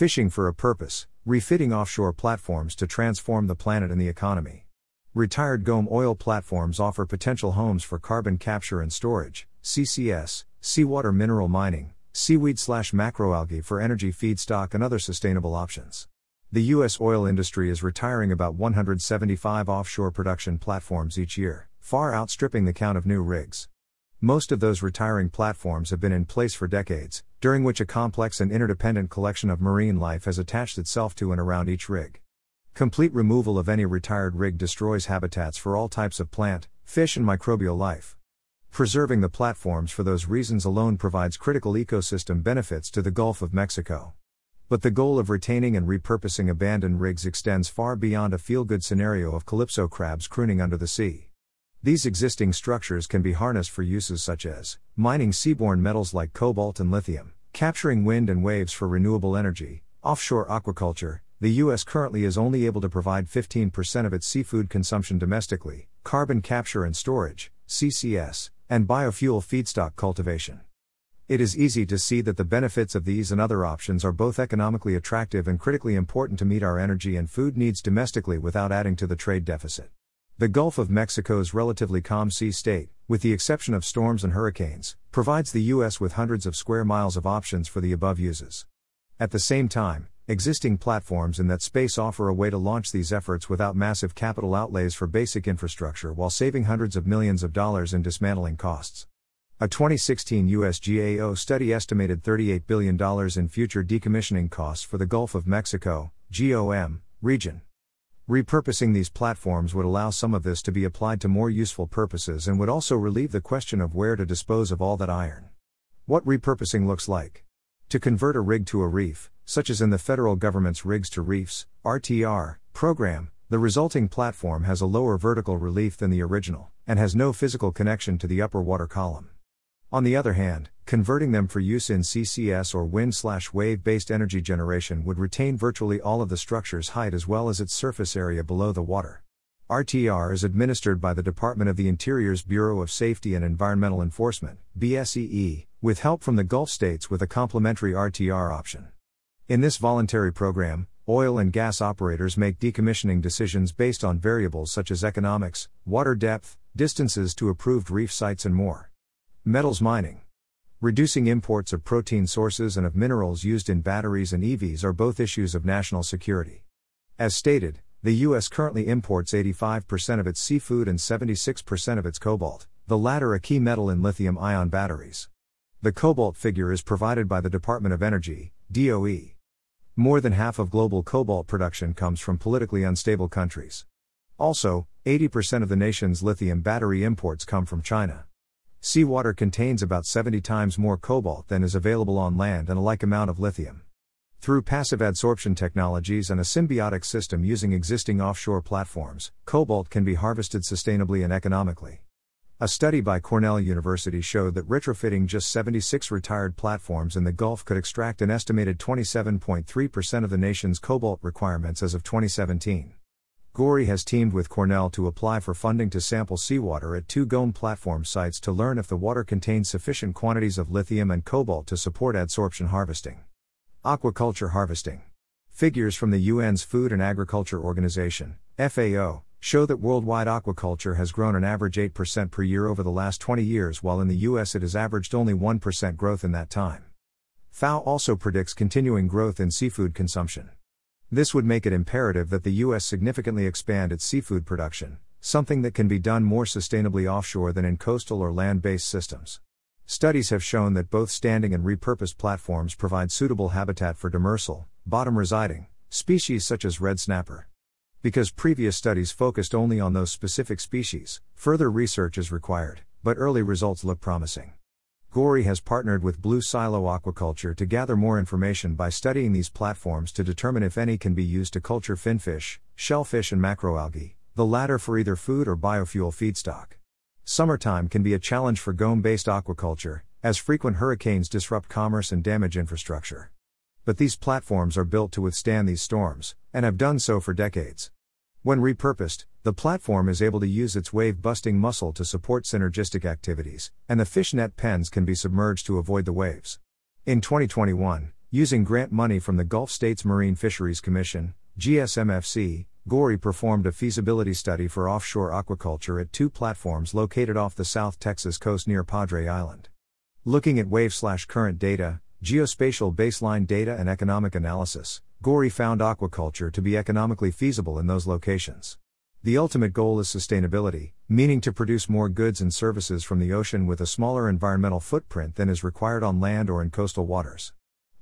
Fishing for a purpose, refitting offshore platforms to transform the planet and the economy. Retired GOM oil platforms offer potential homes for carbon capture and storage, CCS, seawater mineral mining, seaweed slash macroalgae for energy feedstock and other sustainable options. The U.S. oil industry is retiring about 175 offshore production platforms each year, far outstripping the count of new rigs. Most of those retiring platforms have been in place for decades, during which a complex and interdependent collection of marine life has attached itself to and around each rig. Complete removal of any retired rig destroys habitats for all types of plant, fish, and microbial life. Preserving the platforms for those reasons alone provides critical ecosystem benefits to the Gulf of Mexico. But the goal of retaining and repurposing abandoned rigs extends far beyond a feel good scenario of calypso crabs crooning under the sea. These existing structures can be harnessed for uses such as mining seaborne metals like cobalt and lithium, capturing wind and waves for renewable energy, offshore aquaculture. The U.S. currently is only able to provide 15% of its seafood consumption domestically, carbon capture and storage, CCS, and biofuel feedstock cultivation. It is easy to see that the benefits of these and other options are both economically attractive and critically important to meet our energy and food needs domestically without adding to the trade deficit. The Gulf of Mexico's relatively calm sea state, with the exception of storms and hurricanes, provides the U.S. with hundreds of square miles of options for the above uses. At the same time, existing platforms in that space offer a way to launch these efforts without massive capital outlays for basic infrastructure while saving hundreds of millions of dollars in dismantling costs. A 2016 US GAO study estimated $38 billion in future decommissioning costs for the Gulf of Mexico, GOM, region. Repurposing these platforms would allow some of this to be applied to more useful purposes and would also relieve the question of where to dispose of all that iron. What repurposing looks like. To convert a rig to a reef, such as in the federal government's Rigs to Reefs RTR program, the resulting platform has a lower vertical relief than the original and has no physical connection to the upper water column. On the other hand, converting them for use in CCS or wind slash wave based energy generation would retain virtually all of the structure's height as well as its surface area below the water. RTR is administered by the Department of the Interior's Bureau of Safety and Environmental Enforcement, BSEE, with help from the Gulf states with a complementary RTR option. In this voluntary program, oil and gas operators make decommissioning decisions based on variables such as economics, water depth, distances to approved reef sites, and more. Metals mining. Reducing imports of protein sources and of minerals used in batteries and EVs are both issues of national security. As stated, the U.S. currently imports 85% of its seafood and 76% of its cobalt, the latter a key metal in lithium ion batteries. The cobalt figure is provided by the Department of Energy, DOE. More than half of global cobalt production comes from politically unstable countries. Also, 80% of the nation's lithium battery imports come from China. Seawater contains about 70 times more cobalt than is available on land and a like amount of lithium. Through passive adsorption technologies and a symbiotic system using existing offshore platforms, cobalt can be harvested sustainably and economically. A study by Cornell University showed that retrofitting just 76 retired platforms in the Gulf could extract an estimated 27.3% of the nation's cobalt requirements as of 2017. Gori has teamed with Cornell to apply for funding to sample seawater at two GOM platform sites to learn if the water contains sufficient quantities of lithium and cobalt to support adsorption harvesting. Aquaculture harvesting. Figures from the UN's Food and Agriculture Organization, FAO, show that worldwide aquaculture has grown an average 8% per year over the last 20 years, while in the US it has averaged only 1% growth in that time. FAO also predicts continuing growth in seafood consumption. This would make it imperative that the U.S. significantly expand its seafood production, something that can be done more sustainably offshore than in coastal or land based systems. Studies have shown that both standing and repurposed platforms provide suitable habitat for demersal, bottom residing, species such as red snapper. Because previous studies focused only on those specific species, further research is required, but early results look promising. Gori has partnered with Blue Silo Aquaculture to gather more information by studying these platforms to determine if any can be used to culture finfish, shellfish, and macroalgae, the latter for either food or biofuel feedstock. Summertime can be a challenge for GOM based aquaculture, as frequent hurricanes disrupt commerce and damage infrastructure. But these platforms are built to withstand these storms, and have done so for decades. When repurposed, the platform is able to use its wave busting muscle to support synergistic activities, and the fishnet pens can be submerged to avoid the waves. In 2021, using grant money from the Gulf States Marine Fisheries Commission, GSMFC, Gori performed a feasibility study for offshore aquaculture at two platforms located off the South Texas coast near Padre Island. Looking at wave slash current data, geospatial baseline data, and economic analysis, Gori found aquaculture to be economically feasible in those locations. The ultimate goal is sustainability, meaning to produce more goods and services from the ocean with a smaller environmental footprint than is required on land or in coastal waters.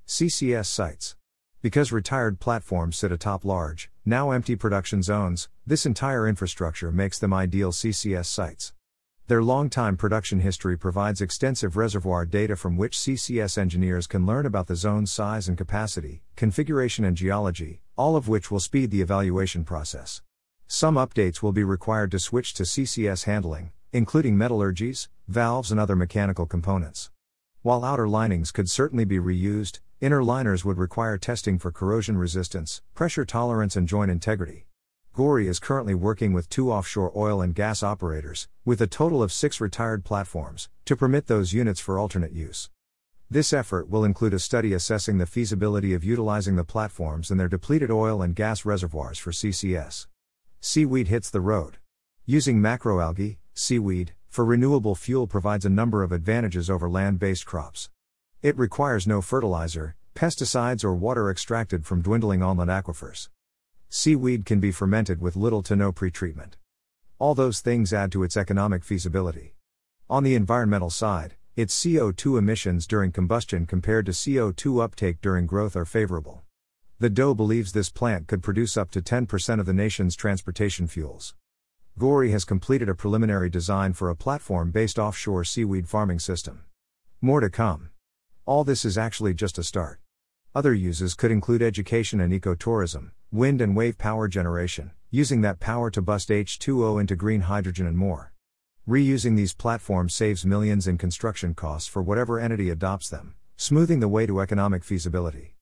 CCS sites. Because retired platforms sit atop large, now empty production zones, this entire infrastructure makes them ideal CCS sites. Their long-time production history provides extensive reservoir data from which CCS engineers can learn about the zone's size and capacity, configuration, and geology, all of which will speed the evaluation process. Some updates will be required to switch to CCS handling, including metallurgies, valves, and other mechanical components. While outer linings could certainly be reused, Inner liners would require testing for corrosion resistance, pressure tolerance, and joint integrity. Gori is currently working with two offshore oil and gas operators, with a total of six retired platforms, to permit those units for alternate use. This effort will include a study assessing the feasibility of utilizing the platforms and their depleted oil and gas reservoirs for CCS. Seaweed hits the road. Using macroalgae, seaweed, for renewable fuel provides a number of advantages over land based crops. It requires no fertilizer, pesticides, or water extracted from dwindling inland aquifers. Seaweed can be fermented with little to no pretreatment. All those things add to its economic feasibility. On the environmental side, its CO2 emissions during combustion compared to CO2 uptake during growth are favorable. The DOE believes this plant could produce up to 10% of the nation's transportation fuels. Gori has completed a preliminary design for a platform based offshore seaweed farming system. More to come. All this is actually just a start. Other uses could include education and ecotourism, wind and wave power generation, using that power to bust H2O into green hydrogen and more. Reusing these platforms saves millions in construction costs for whatever entity adopts them, smoothing the way to economic feasibility.